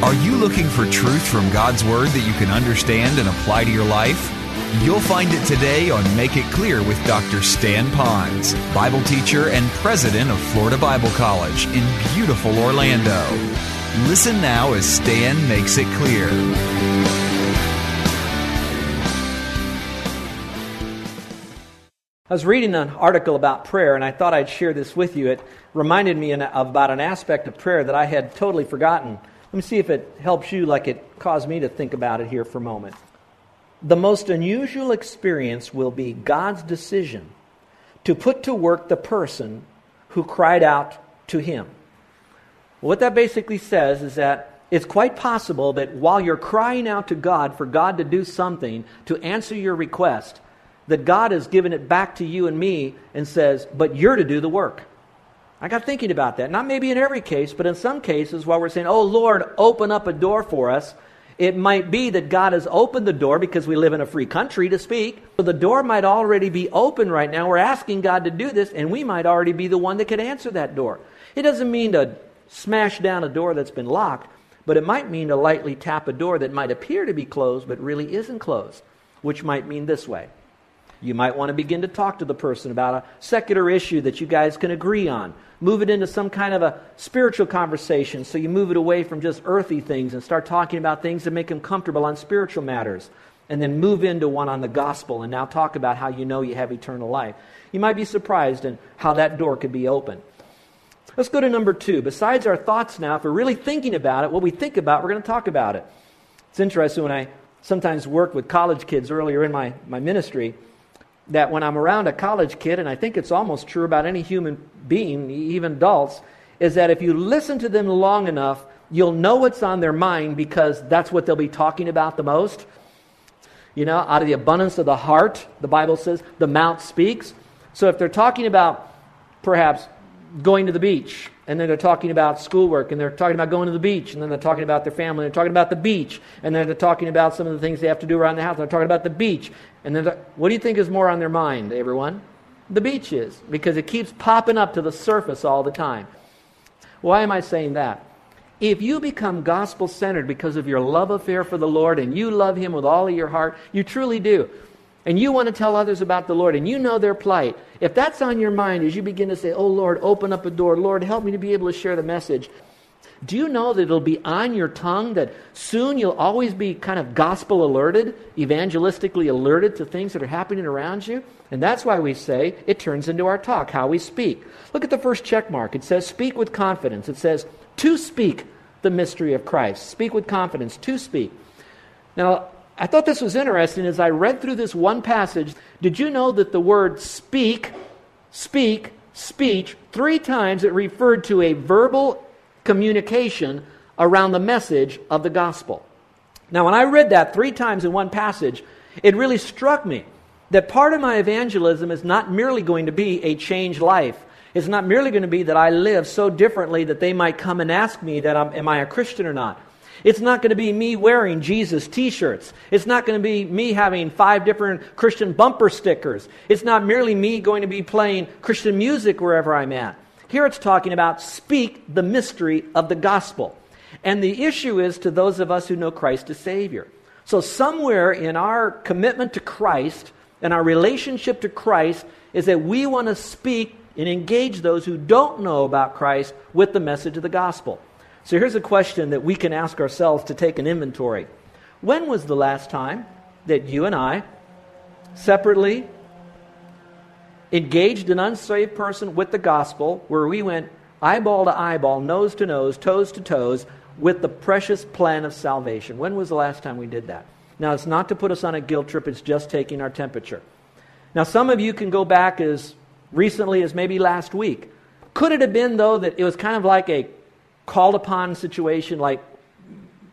Are you looking for truth from God's Word that you can understand and apply to your life? You'll find it today on Make It Clear with Dr. Stan Ponz, Bible teacher and president of Florida Bible College in beautiful Orlando. Listen now as Stan makes it clear. I was reading an article about prayer, and I thought I'd share this with you. It reminded me about an aspect of prayer that I had totally forgotten. Let me see if it helps you like it caused me to think about it here for a moment. The most unusual experience will be God's decision to put to work the person who cried out to Him. What that basically says is that it's quite possible that while you're crying out to God for God to do something to answer your request, that God has given it back to you and me and says, but you're to do the work. I got thinking about that. Not maybe in every case, but in some cases, while we're saying, oh Lord, open up a door for us, it might be that God has opened the door because we live in a free country to speak. So the door might already be open right now. We're asking God to do this, and we might already be the one that could answer that door. It doesn't mean to smash down a door that's been locked, but it might mean to lightly tap a door that might appear to be closed but really isn't closed, which might mean this way. You might want to begin to talk to the person about a secular issue that you guys can agree on move it into some kind of a spiritual conversation. So you move it away from just earthy things and start talking about things that make them comfortable on spiritual matters. And then move into one on the gospel and now talk about how you know you have eternal life. You might be surprised in how that door could be open. Let's go to number two. Besides our thoughts now, if we're really thinking about it, what we think about, we're going to talk about it. It's interesting when I sometimes work with college kids earlier in my, my ministry that when I'm around a college kid, and I think it's almost true about any human being, even adults, is that if you listen to them long enough, you'll know what's on their mind because that's what they'll be talking about the most. You know, out of the abundance of the heart, the Bible says, the mouth speaks. So if they're talking about perhaps going to the beach, and then they're talking about schoolwork, and they're talking about going to the beach, and then they're talking about their family, and they're talking about the beach, and then they're talking about some of the things they have to do around the house, and they're talking about the beach, and then what do you think is more on their mind, everyone? The beach is, because it keeps popping up to the surface all the time. Why am I saying that? If you become gospel centered because of your love affair for the Lord and you love Him with all of your heart, you truly do and you want to tell others about the Lord, and you know their plight, if that's on your mind as you begin to say, Oh Lord, open up a door, Lord, help me to be able to share the message, do you know that it'll be on your tongue that soon you'll always be kind of gospel alerted, evangelistically alerted to things that are happening around you? And that's why we say it turns into our talk, how we speak. Look at the first check mark. It says, Speak with confidence. It says, To speak the mystery of Christ. Speak with confidence, to speak. Now, I thought this was interesting as I read through this one passage. Did you know that the word speak, speak, speech, three times it referred to a verbal communication around the message of the gospel? Now, when I read that three times in one passage, it really struck me that part of my evangelism is not merely going to be a changed life. It's not merely going to be that I live so differently that they might come and ask me that I'm, am I a Christian or not. It's not going to be me wearing Jesus t shirts. It's not going to be me having five different Christian bumper stickers. It's not merely me going to be playing Christian music wherever I'm at. Here it's talking about speak the mystery of the gospel. And the issue is to those of us who know Christ as Savior. So, somewhere in our commitment to Christ and our relationship to Christ is that we want to speak and engage those who don't know about Christ with the message of the gospel. So here's a question that we can ask ourselves to take an inventory. When was the last time that you and I separately engaged an unsaved person with the gospel where we went eyeball to eyeball, nose to nose, toes to toes with the precious plan of salvation? When was the last time we did that? Now, it's not to put us on a guilt trip, it's just taking our temperature. Now, some of you can go back as recently as maybe last week. Could it have been, though, that it was kind of like a called upon situation like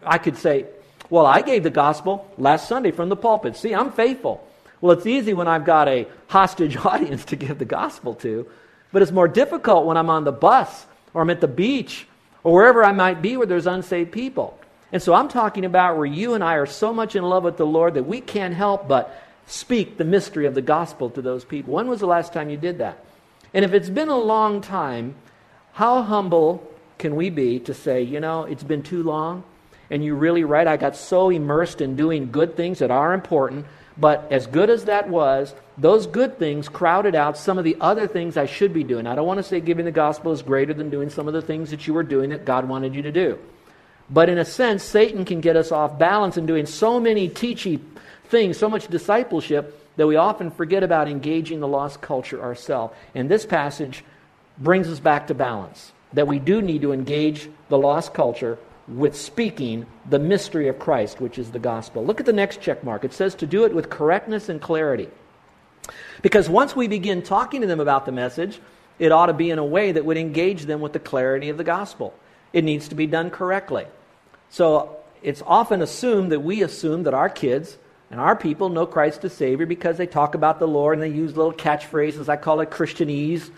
I could say, well, I gave the gospel last Sunday from the pulpit. See, I'm faithful. Well, it's easy when I've got a hostage audience to give the gospel to, but it's more difficult when I'm on the bus or I'm at the beach or wherever I might be where there's unsaved people. And so I'm talking about where you and I are so much in love with the Lord that we can't help but speak the mystery of the gospel to those people. When was the last time you did that? And if it's been a long time, how humble can we be to say, you know, it's been too long? And you're really right. I got so immersed in doing good things that are important. But as good as that was, those good things crowded out some of the other things I should be doing. I don't want to say giving the gospel is greater than doing some of the things that you were doing that God wanted you to do. But in a sense, Satan can get us off balance in doing so many teachy things, so much discipleship, that we often forget about engaging the lost culture ourselves. And this passage brings us back to balance that we do need to engage the lost culture with speaking the mystery of Christ, which is the gospel. Look at the next check mark. It says to do it with correctness and clarity. Because once we begin talking to them about the message, it ought to be in a way that would engage them with the clarity of the gospel. It needs to be done correctly. So it's often assumed that we assume that our kids and our people know Christ as Savior because they talk about the Lord and they use little catchphrases. I call it Christianese,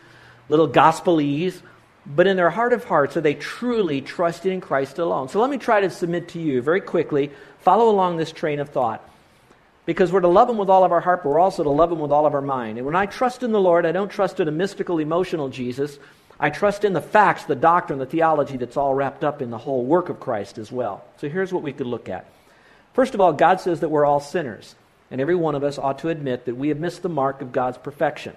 little gospelese but in their heart of hearts, are they truly trusting in Christ alone? So let me try to submit to you very quickly. Follow along this train of thought. Because we're to love Him with all of our heart, but we're also to love Him with all of our mind. And when I trust in the Lord, I don't trust in a mystical, emotional Jesus. I trust in the facts, the doctrine, the theology that's all wrapped up in the whole work of Christ as well. So here's what we could look at. First of all, God says that we're all sinners. And every one of us ought to admit that we have missed the mark of God's perfection.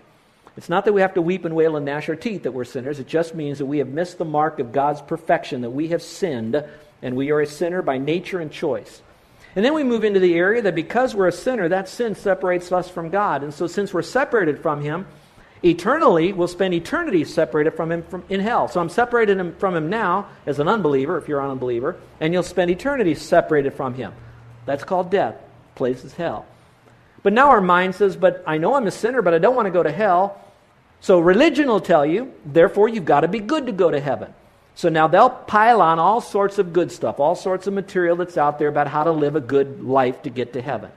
It's not that we have to weep and wail and gnash our teeth that we're sinners. It just means that we have missed the mark of God's perfection, that we have sinned, and we are a sinner by nature and choice. And then we move into the area that because we're a sinner, that sin separates us from God. And so, since we're separated from Him, eternally, we'll spend eternity separated from Him from, in hell. So, I'm separated from Him now as an unbeliever, if you're an unbeliever, and you'll spend eternity separated from Him. That's called death. Place is hell. But now our mind says, But I know I'm a sinner, but I don't want to go to hell. So religion will tell you, therefore, you've got to be good to go to heaven. So now they'll pile on all sorts of good stuff, all sorts of material that's out there about how to live a good life to get to heaven.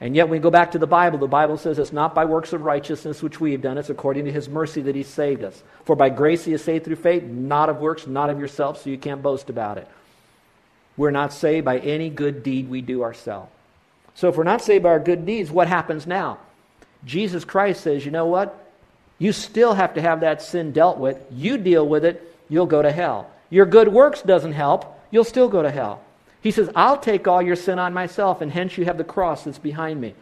And yet, when we go back to the Bible, the Bible says it's not by works of righteousness which we have done, it's according to His mercy that He saved us. For by grace He is saved through faith, not of works, not of yourself, so you can't boast about it. We're not saved by any good deed we do ourselves. So if we're not saved by our good deeds, what happens now? Jesus Christ says, you know what? You still have to have that sin dealt with. You deal with it, you'll go to hell. Your good works doesn't help, you'll still go to hell. He says, I'll take all your sin on myself, and hence you have the cross that's behind me.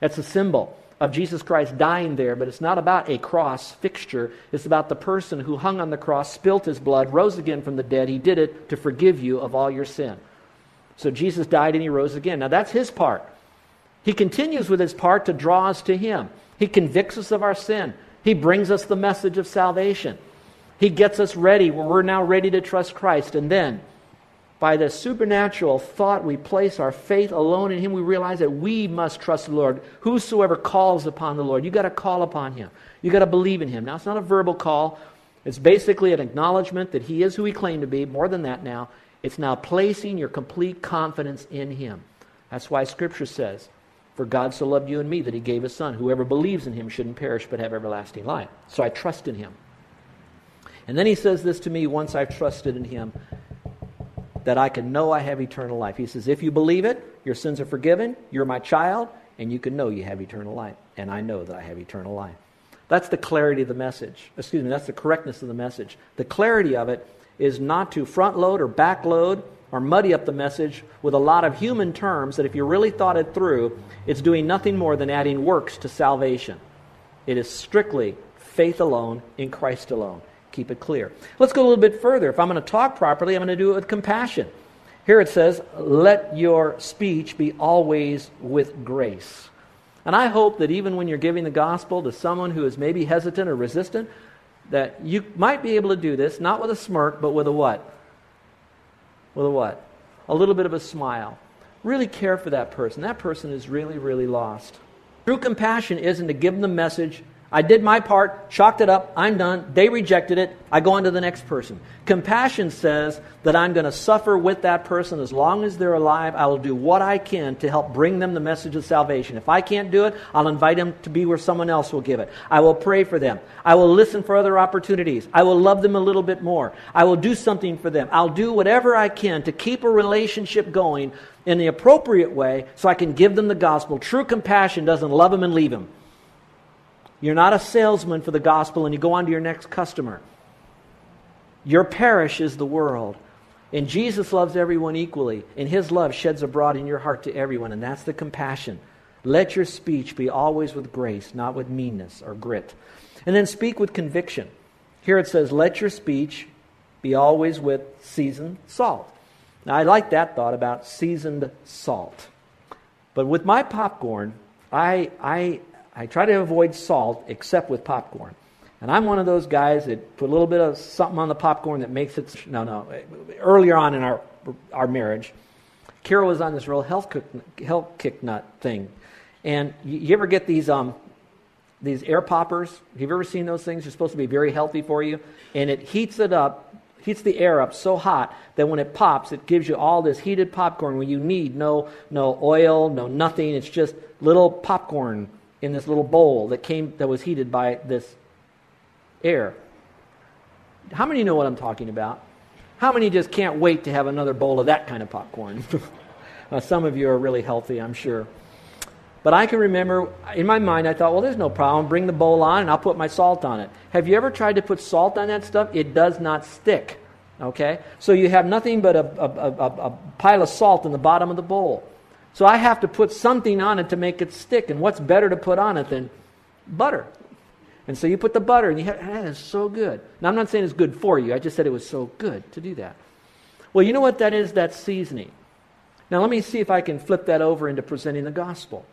That's a symbol of Jesus Christ dying there, but it's not about a cross fixture. It's about the person who hung on the cross, spilt his blood, rose again from the dead. He did it to forgive you of all your sin. So Jesus died and he rose again. Now that's his part. He continues with his part to draw us to him. He convicts us of our sin. He brings us the message of salvation. He gets us ready where we're now ready to trust Christ. And then, by the supernatural thought, we place our faith alone in Him. We realize that we must trust the Lord. Whosoever calls upon the Lord, you've got to call upon Him. You've got to believe in Him. Now, it's not a verbal call, it's basically an acknowledgement that He is who He claimed to be. More than that, now, it's now placing your complete confidence in Him. That's why Scripture says, for God so loved you and me that he gave his son. Whoever believes in him shouldn't perish but have everlasting life. So I trust in him. And then he says this to me once I've trusted in him that I can know I have eternal life. He says, If you believe it, your sins are forgiven, you're my child, and you can know you have eternal life. And I know that I have eternal life. That's the clarity of the message. Excuse me, that's the correctness of the message. The clarity of it is not to front load or back load or muddy up the message with a lot of human terms that if you really thought it through, it's doing nothing more than adding works to salvation. It is strictly faith alone in Christ alone. Keep it clear. Let's go a little bit further. If I'm going to talk properly, I'm going to do it with compassion. Here it says, Let your speech be always with grace. And I hope that even when you're giving the gospel to someone who is maybe hesitant or resistant, that you might be able to do this, not with a smirk, but with a what? With a what? A little bit of a smile. Really care for that person. That person is really, really lost. True compassion isn't to give them the message I did my part, chalked it up, I'm done. They rejected it. I go on to the next person. Compassion says that I'm going to suffer with that person as long as they're alive. I will do what I can to help bring them the message of salvation. If I can't do it, I'll invite them to be where someone else will give it. I will pray for them. I will listen for other opportunities. I will love them a little bit more. I will do something for them. I'll do whatever I can to keep a relationship going in the appropriate way so I can give them the gospel. True compassion doesn't love them and leave them. You're not a salesman for the gospel and you go on to your next customer. Your parish is the world. And Jesus loves everyone equally, and his love sheds abroad in your heart to everyone, and that's the compassion. Let your speech be always with grace, not with meanness or grit. And then speak with conviction. Here it says, Let your speech be always with seasoned salt. Now, I like that thought about seasoned salt. But with my popcorn, I, I, I try to avoid salt except with popcorn. And I'm one of those guys that put a little bit of something on the popcorn that makes it. No, no. Earlier on in our, our marriage, Carol was on this real health, health kick nut thing. And you, you ever get these, um, these air poppers? Have you ever seen those things? They're supposed to be very healthy for you. And it heats it up, heats the air up so hot that when it pops, it gives you all this heated popcorn where you need no, no oil, no nothing. It's just little popcorn in this little bowl that came that was heated by this air. How many know what I'm talking about? How many just can't wait to have another bowl of that kind of popcorn? uh, some of you are really healthy, I'm sure. But I can remember in my mind, I thought, well, there's no problem. Bring the bowl on and I'll put my salt on it. Have you ever tried to put salt on that stuff? It does not stick. Okay? So you have nothing but a, a, a, a pile of salt in the bottom of the bowl. So I have to put something on it to make it stick. And what's better to put on it than butter? And so you put the butter, and you have, that is so good. Now, I'm not saying it's good for you. I just said it was so good to do that. Well, you know what that is? That's seasoning. Now, let me see if I can flip that over into presenting the gospel.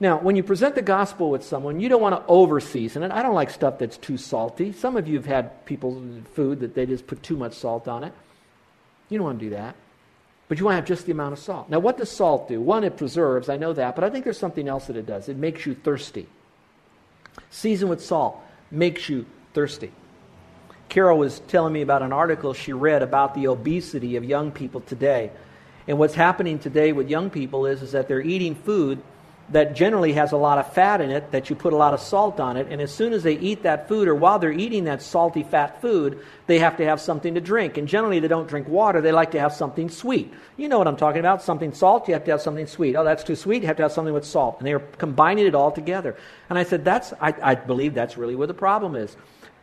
Now, when you present the gospel with someone, you don't want to over season it. I don't like stuff that's too salty. Some of you have had people's food that they just put too much salt on it. You don't want to do that. But you want to have just the amount of salt. Now, what does salt do? One, it preserves, I know that, but I think there's something else that it does. It makes you thirsty. Season with salt makes you thirsty. Carol was telling me about an article she read about the obesity of young people today. And what's happening today with young people is, is that they're eating food that generally has a lot of fat in it, that you put a lot of salt on it, and as soon as they eat that food, or while they're eating that salty, fat food, they have to have something to drink. And generally, they don't drink water, they like to have something sweet. You know what I'm talking about something salt, you have to have something sweet. Oh, that's too sweet, you have to have something with salt. And they're combining it all together. And I said, that's, I, I believe that's really where the problem is.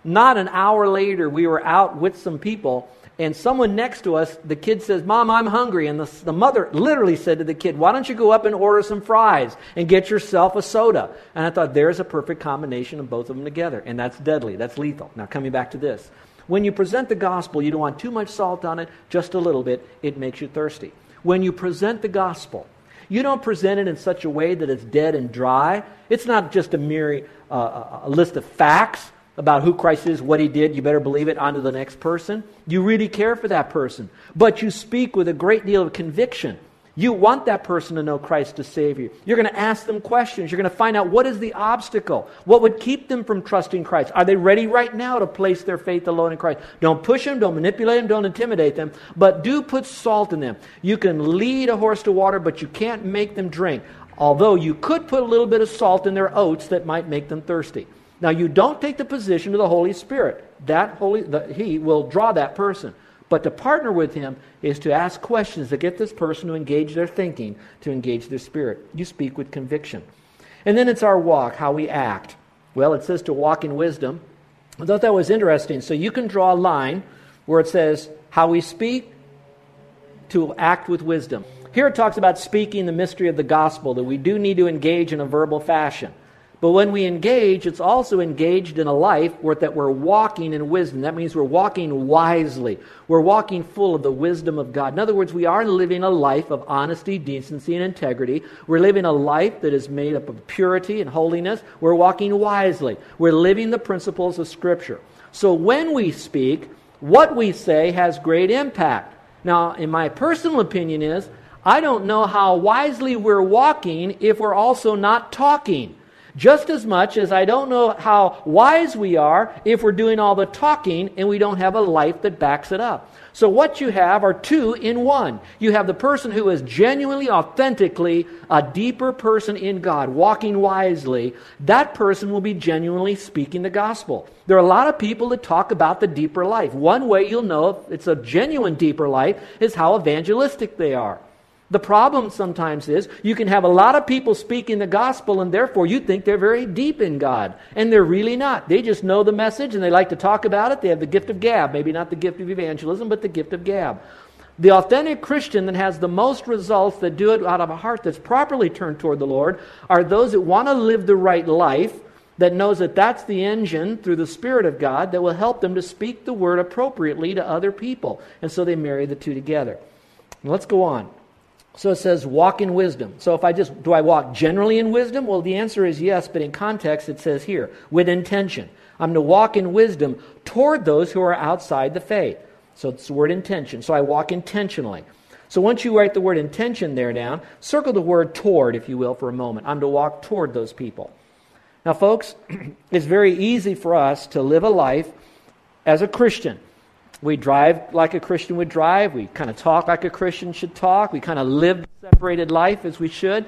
Not an hour later, we were out with some people and someone next to us, the kid says, Mom, I'm hungry. And the, the mother literally said to the kid, Why don't you go up and order some fries and get yourself a soda? And I thought, there's a perfect combination of both of them together. And that's deadly. That's lethal. Now, coming back to this. When you present the gospel, you don't want too much salt on it, just a little bit. It makes you thirsty. When you present the gospel, you don't present it in such a way that it's dead and dry. It's not just a mere uh, a list of facts about who Christ is, what he did, you better believe it, on to the next person. You really care for that person. But you speak with a great deal of conviction. You want that person to know Christ as Savior. You're going to ask them questions. You're going to find out what is the obstacle. What would keep them from trusting Christ? Are they ready right now to place their faith alone in Christ? Don't push them, don't manipulate them, don't intimidate them, but do put salt in them. You can lead a horse to water, but you can't make them drink. Although you could put a little bit of salt in their oats that might make them thirsty. Now, you don't take the position of the Holy Spirit. That Holy, the, He will draw that person. But to partner with Him is to ask questions to get this person to engage their thinking, to engage their spirit. You speak with conviction. And then it's our walk, how we act. Well, it says to walk in wisdom. I thought that was interesting. So you can draw a line where it says how we speak to act with wisdom. Here it talks about speaking the mystery of the gospel, that we do need to engage in a verbal fashion. But when we engage, it's also engaged in a life where that we're walking in wisdom. That means we're walking wisely. We're walking full of the wisdom of God. In other words, we are living a life of honesty, decency, and integrity. We're living a life that is made up of purity and holiness. We're walking wisely. We're living the principles of Scripture. So when we speak, what we say has great impact. Now, in my personal opinion is, I don't know how wisely we're walking if we're also not talking. Just as much as I don't know how wise we are if we're doing all the talking and we don't have a life that backs it up. So, what you have are two in one. You have the person who is genuinely, authentically a deeper person in God, walking wisely. That person will be genuinely speaking the gospel. There are a lot of people that talk about the deeper life. One way you'll know if it's a genuine deeper life is how evangelistic they are. The problem sometimes is you can have a lot of people speaking the gospel and therefore you think they're very deep in God. And they're really not. They just know the message and they like to talk about it. They have the gift of gab. Maybe not the gift of evangelism, but the gift of gab. The authentic Christian that has the most results that do it out of a heart that's properly turned toward the Lord are those that want to live the right life, that knows that that's the engine through the Spirit of God that will help them to speak the word appropriately to other people. And so they marry the two together. let's go on. So it says, walk in wisdom. So if I just, do I walk generally in wisdom? Well, the answer is yes, but in context it says here, with intention. I'm to walk in wisdom toward those who are outside the faith. So it's the word intention. So I walk intentionally. So once you write the word intention there down, circle the word toward, if you will, for a moment. I'm to walk toward those people. Now, folks, it's very easy for us to live a life as a Christian we drive like a Christian would drive. We kind of talk like a Christian should talk. We kind of live the separated life as we should.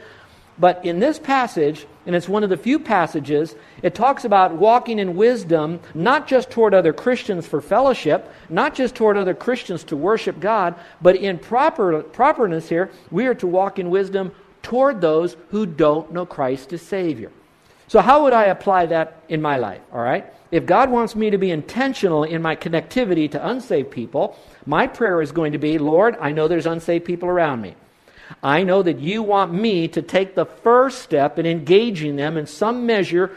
But in this passage, and it's one of the few passages, it talks about walking in wisdom, not just toward other Christians for fellowship, not just toward other Christians to worship God, but in proper, properness here, we are to walk in wisdom toward those who don't know Christ as Savior. So, how would I apply that in my life? All right? If God wants me to be intentional in my connectivity to unsaved people, my prayer is going to be Lord, I know there's unsaved people around me. I know that you want me to take the first step in engaging them in some measure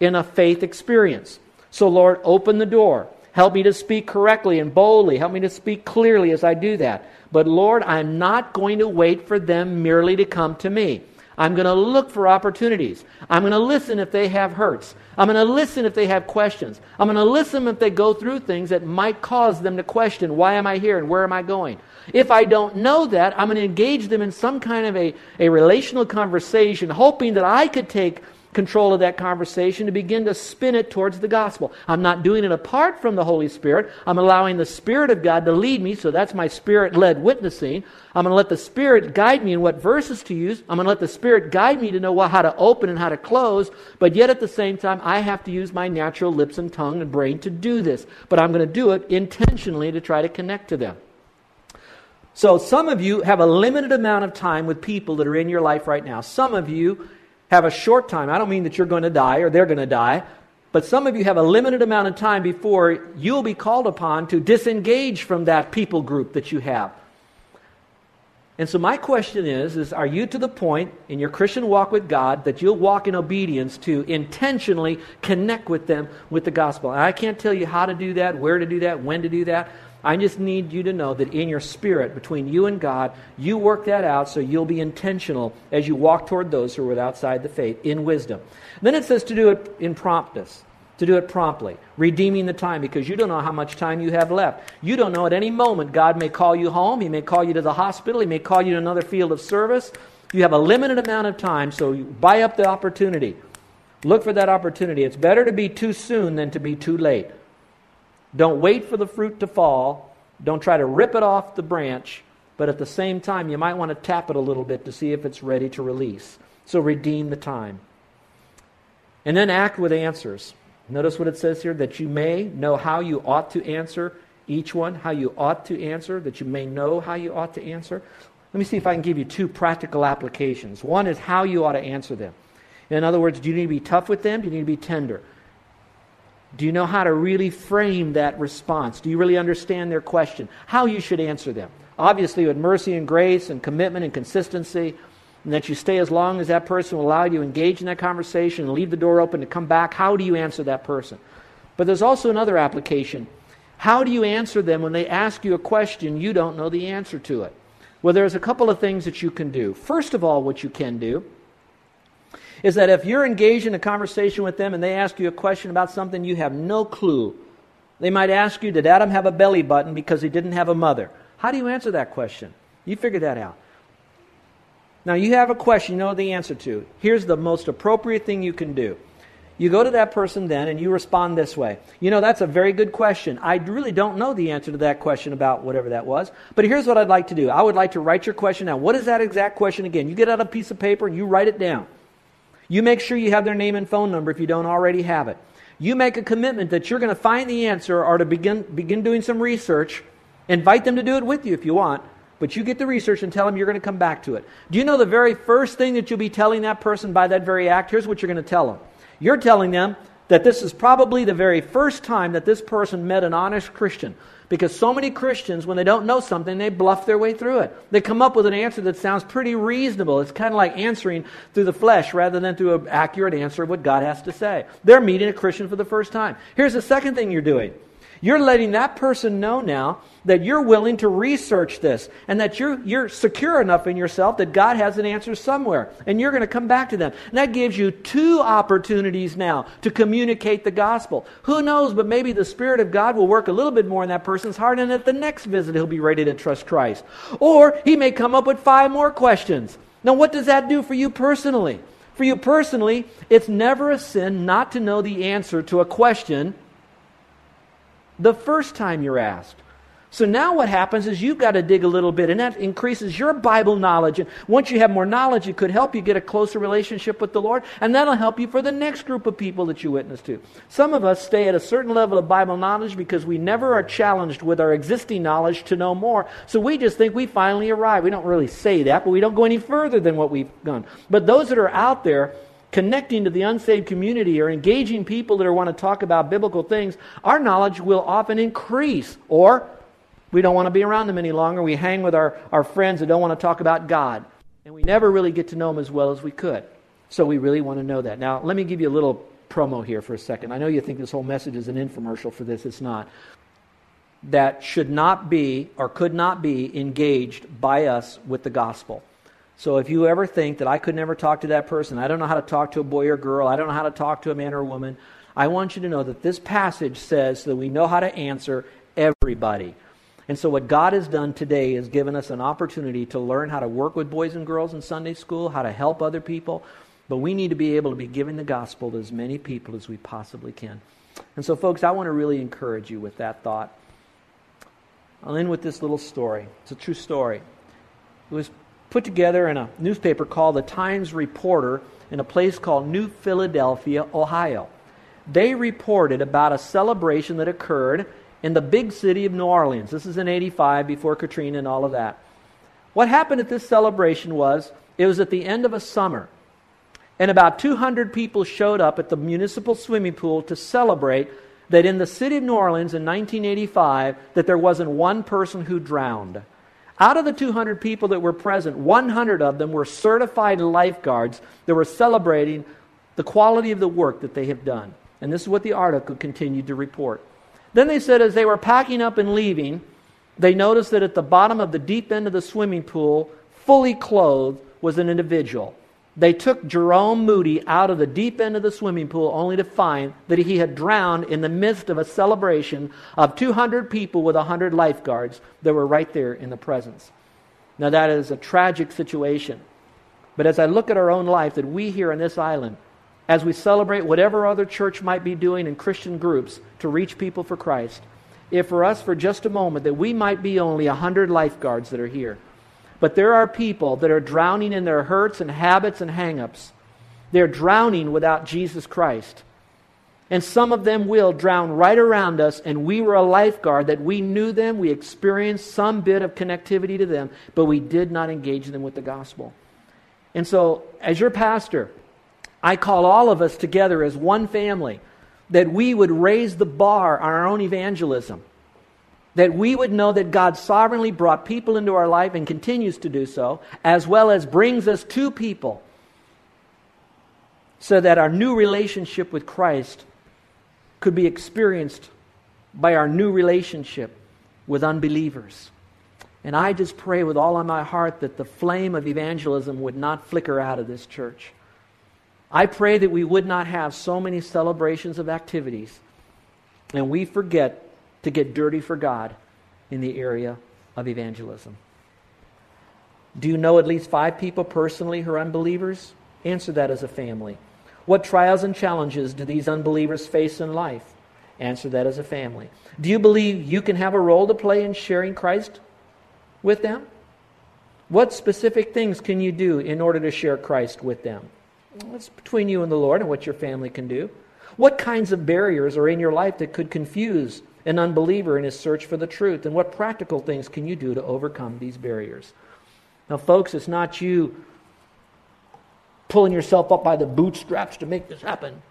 in a faith experience. So, Lord, open the door. Help me to speak correctly and boldly. Help me to speak clearly as I do that. But, Lord, I'm not going to wait for them merely to come to me. I'm going to look for opportunities. I'm going to listen if they have hurts. I'm going to listen if they have questions. I'm going to listen if they go through things that might cause them to question why am I here and where am I going. If I don't know that, I'm going to engage them in some kind of a, a relational conversation, hoping that I could take control of that conversation to begin to spin it towards the gospel. I'm not doing it apart from the Holy Spirit. I'm allowing the Spirit of God to lead me, so that's my Spirit led witnessing. I'm going to let the Spirit guide me in what verses to use. I'm going to let the Spirit guide me to know how to open and how to close, but yet at the same time, I have to use my natural lips and tongue and brain to do this. But I'm going to do it intentionally to try to connect to them. So, some of you have a limited amount of time with people that are in your life right now. Some of you have a short time. I don't mean that you're going to die or they're going to die, but some of you have a limited amount of time before you'll be called upon to disengage from that people group that you have. And so my question is is are you to the point in your Christian walk with God that you'll walk in obedience to intentionally connect with them with the gospel? And I can't tell you how to do that, where to do that, when to do that. I just need you to know that in your spirit, between you and God, you work that out so you'll be intentional as you walk toward those who are outside the faith in wisdom. Then it says to do it in promptness, to do it promptly, redeeming the time because you don't know how much time you have left. You don't know at any moment God may call you home, He may call you to the hospital, He may call you to another field of service. You have a limited amount of time, so buy up the opportunity. Look for that opportunity. It's better to be too soon than to be too late. Don't wait for the fruit to fall. Don't try to rip it off the branch. But at the same time, you might want to tap it a little bit to see if it's ready to release. So redeem the time. And then act with answers. Notice what it says here that you may know how you ought to answer each one, how you ought to answer, that you may know how you ought to answer. Let me see if I can give you two practical applications. One is how you ought to answer them. In other words, do you need to be tough with them? Do you need to be tender? Do you know how to really frame that response? Do you really understand their question? How you should answer them? Obviously, with mercy and grace and commitment and consistency, and that you stay as long as that person will allow you to engage in that conversation and leave the door open to come back. How do you answer that person? But there's also another application. How do you answer them when they ask you a question you don't know the answer to it? Well, there's a couple of things that you can do. First of all, what you can do is that if you're engaged in a conversation with them and they ask you a question about something you have no clue, they might ask you, Did Adam have a belly button because he didn't have a mother? How do you answer that question? You figure that out. Now, you have a question you know the answer to. Here's the most appropriate thing you can do. You go to that person then and you respond this way. You know, that's a very good question. I really don't know the answer to that question about whatever that was. But here's what I'd like to do I would like to write your question down. What is that exact question again? You get out a piece of paper and you write it down. You make sure you have their name and phone number if you don't already have it. You make a commitment that you're going to find the answer or to begin, begin doing some research. Invite them to do it with you if you want, but you get the research and tell them you're going to come back to it. Do you know the very first thing that you'll be telling that person by that very act? Here's what you're going to tell them. You're telling them that this is probably the very first time that this person met an honest Christian. Because so many Christians, when they don't know something, they bluff their way through it. They come up with an answer that sounds pretty reasonable. It's kind of like answering through the flesh rather than through an accurate answer of what God has to say. They're meeting a Christian for the first time. Here's the second thing you're doing you're letting that person know now that you're willing to research this and that you're, you're secure enough in yourself that God has an answer somewhere and you're going to come back to them. And that gives you two opportunities now to communicate the gospel. Who knows, but maybe the Spirit of God will work a little bit more in that person's heart and at the next visit he'll be ready to trust Christ. Or he may come up with five more questions. Now, what does that do for you personally? For you personally, it's never a sin not to know the answer to a question the first time you're asked. So now what happens is you've got to dig a little bit, and that increases your Bible knowledge. And once you have more knowledge, it could help you get a closer relationship with the Lord, and that'll help you for the next group of people that you witness to. Some of us stay at a certain level of Bible knowledge because we never are challenged with our existing knowledge to know more. So we just think we finally arrived. We don't really say that, but we don't go any further than what we've done. But those that are out there, connecting to the unsaved community or engaging people that want to talk about biblical things, our knowledge will often increase. Or we don't want to be around them any longer. We hang with our, our friends that don't want to talk about God. And we never really get to know them as well as we could. So we really want to know that. Now, let me give you a little promo here for a second. I know you think this whole message is an infomercial for this. It's not. That should not be or could not be engaged by us with the gospel. So if you ever think that I could never talk to that person, I don't know how to talk to a boy or girl, I don't know how to talk to a man or a woman, I want you to know that this passage says that we know how to answer everybody. And so, what God has done today is given us an opportunity to learn how to work with boys and girls in Sunday school, how to help other people. But we need to be able to be giving the gospel to as many people as we possibly can. And so, folks, I want to really encourage you with that thought. I'll end with this little story. It's a true story. It was put together in a newspaper called the Times Reporter in a place called New Philadelphia, Ohio. They reported about a celebration that occurred in the big city of New Orleans. This is in 85 before Katrina and all of that. What happened at this celebration was it was at the end of a summer. And about 200 people showed up at the municipal swimming pool to celebrate that in the city of New Orleans in 1985 that there wasn't one person who drowned. Out of the 200 people that were present, 100 of them were certified lifeguards that were celebrating the quality of the work that they have done. And this is what the article continued to report. Then they said as they were packing up and leaving, they noticed that at the bottom of the deep end of the swimming pool, fully clothed, was an individual. They took Jerome Moody out of the deep end of the swimming pool only to find that he had drowned in the midst of a celebration of 200 people with 100 lifeguards that were right there in the presence. Now, that is a tragic situation. But as I look at our own life, that we here on this island, as we celebrate whatever other church might be doing in Christian groups to reach people for Christ, if for us for just a moment that we might be only 100 lifeguards that are here, but there are people that are drowning in their hurts and habits and hangups. They're drowning without Jesus Christ. And some of them will drown right around us, and we were a lifeguard that we knew them, we experienced some bit of connectivity to them, but we did not engage them with the gospel. And so, as your pastor, I call all of us together as one family that we would raise the bar on our own evangelism that we would know that God sovereignly brought people into our life and continues to do so, as well as brings us to people, so that our new relationship with Christ could be experienced by our new relationship with unbelievers. And I just pray with all of my heart that the flame of evangelism would not flicker out of this church. I pray that we would not have so many celebrations of activities and we forget to get dirty for God in the area of evangelism. Do you know at least five people personally who are unbelievers? Answer that as a family. What trials and challenges do these unbelievers face in life? Answer that as a family. Do you believe you can have a role to play in sharing Christ with them? What specific things can you do in order to share Christ with them? It's between you and the Lord and what your family can do. What kinds of barriers are in your life that could confuse an unbeliever in his search for the truth? And what practical things can you do to overcome these barriers? Now, folks, it's not you pulling yourself up by the bootstraps to make this happen.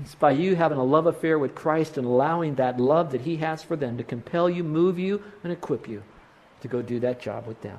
It's by you having a love affair with Christ and allowing that love that He has for them to compel you, move you, and equip you to go do that job with them.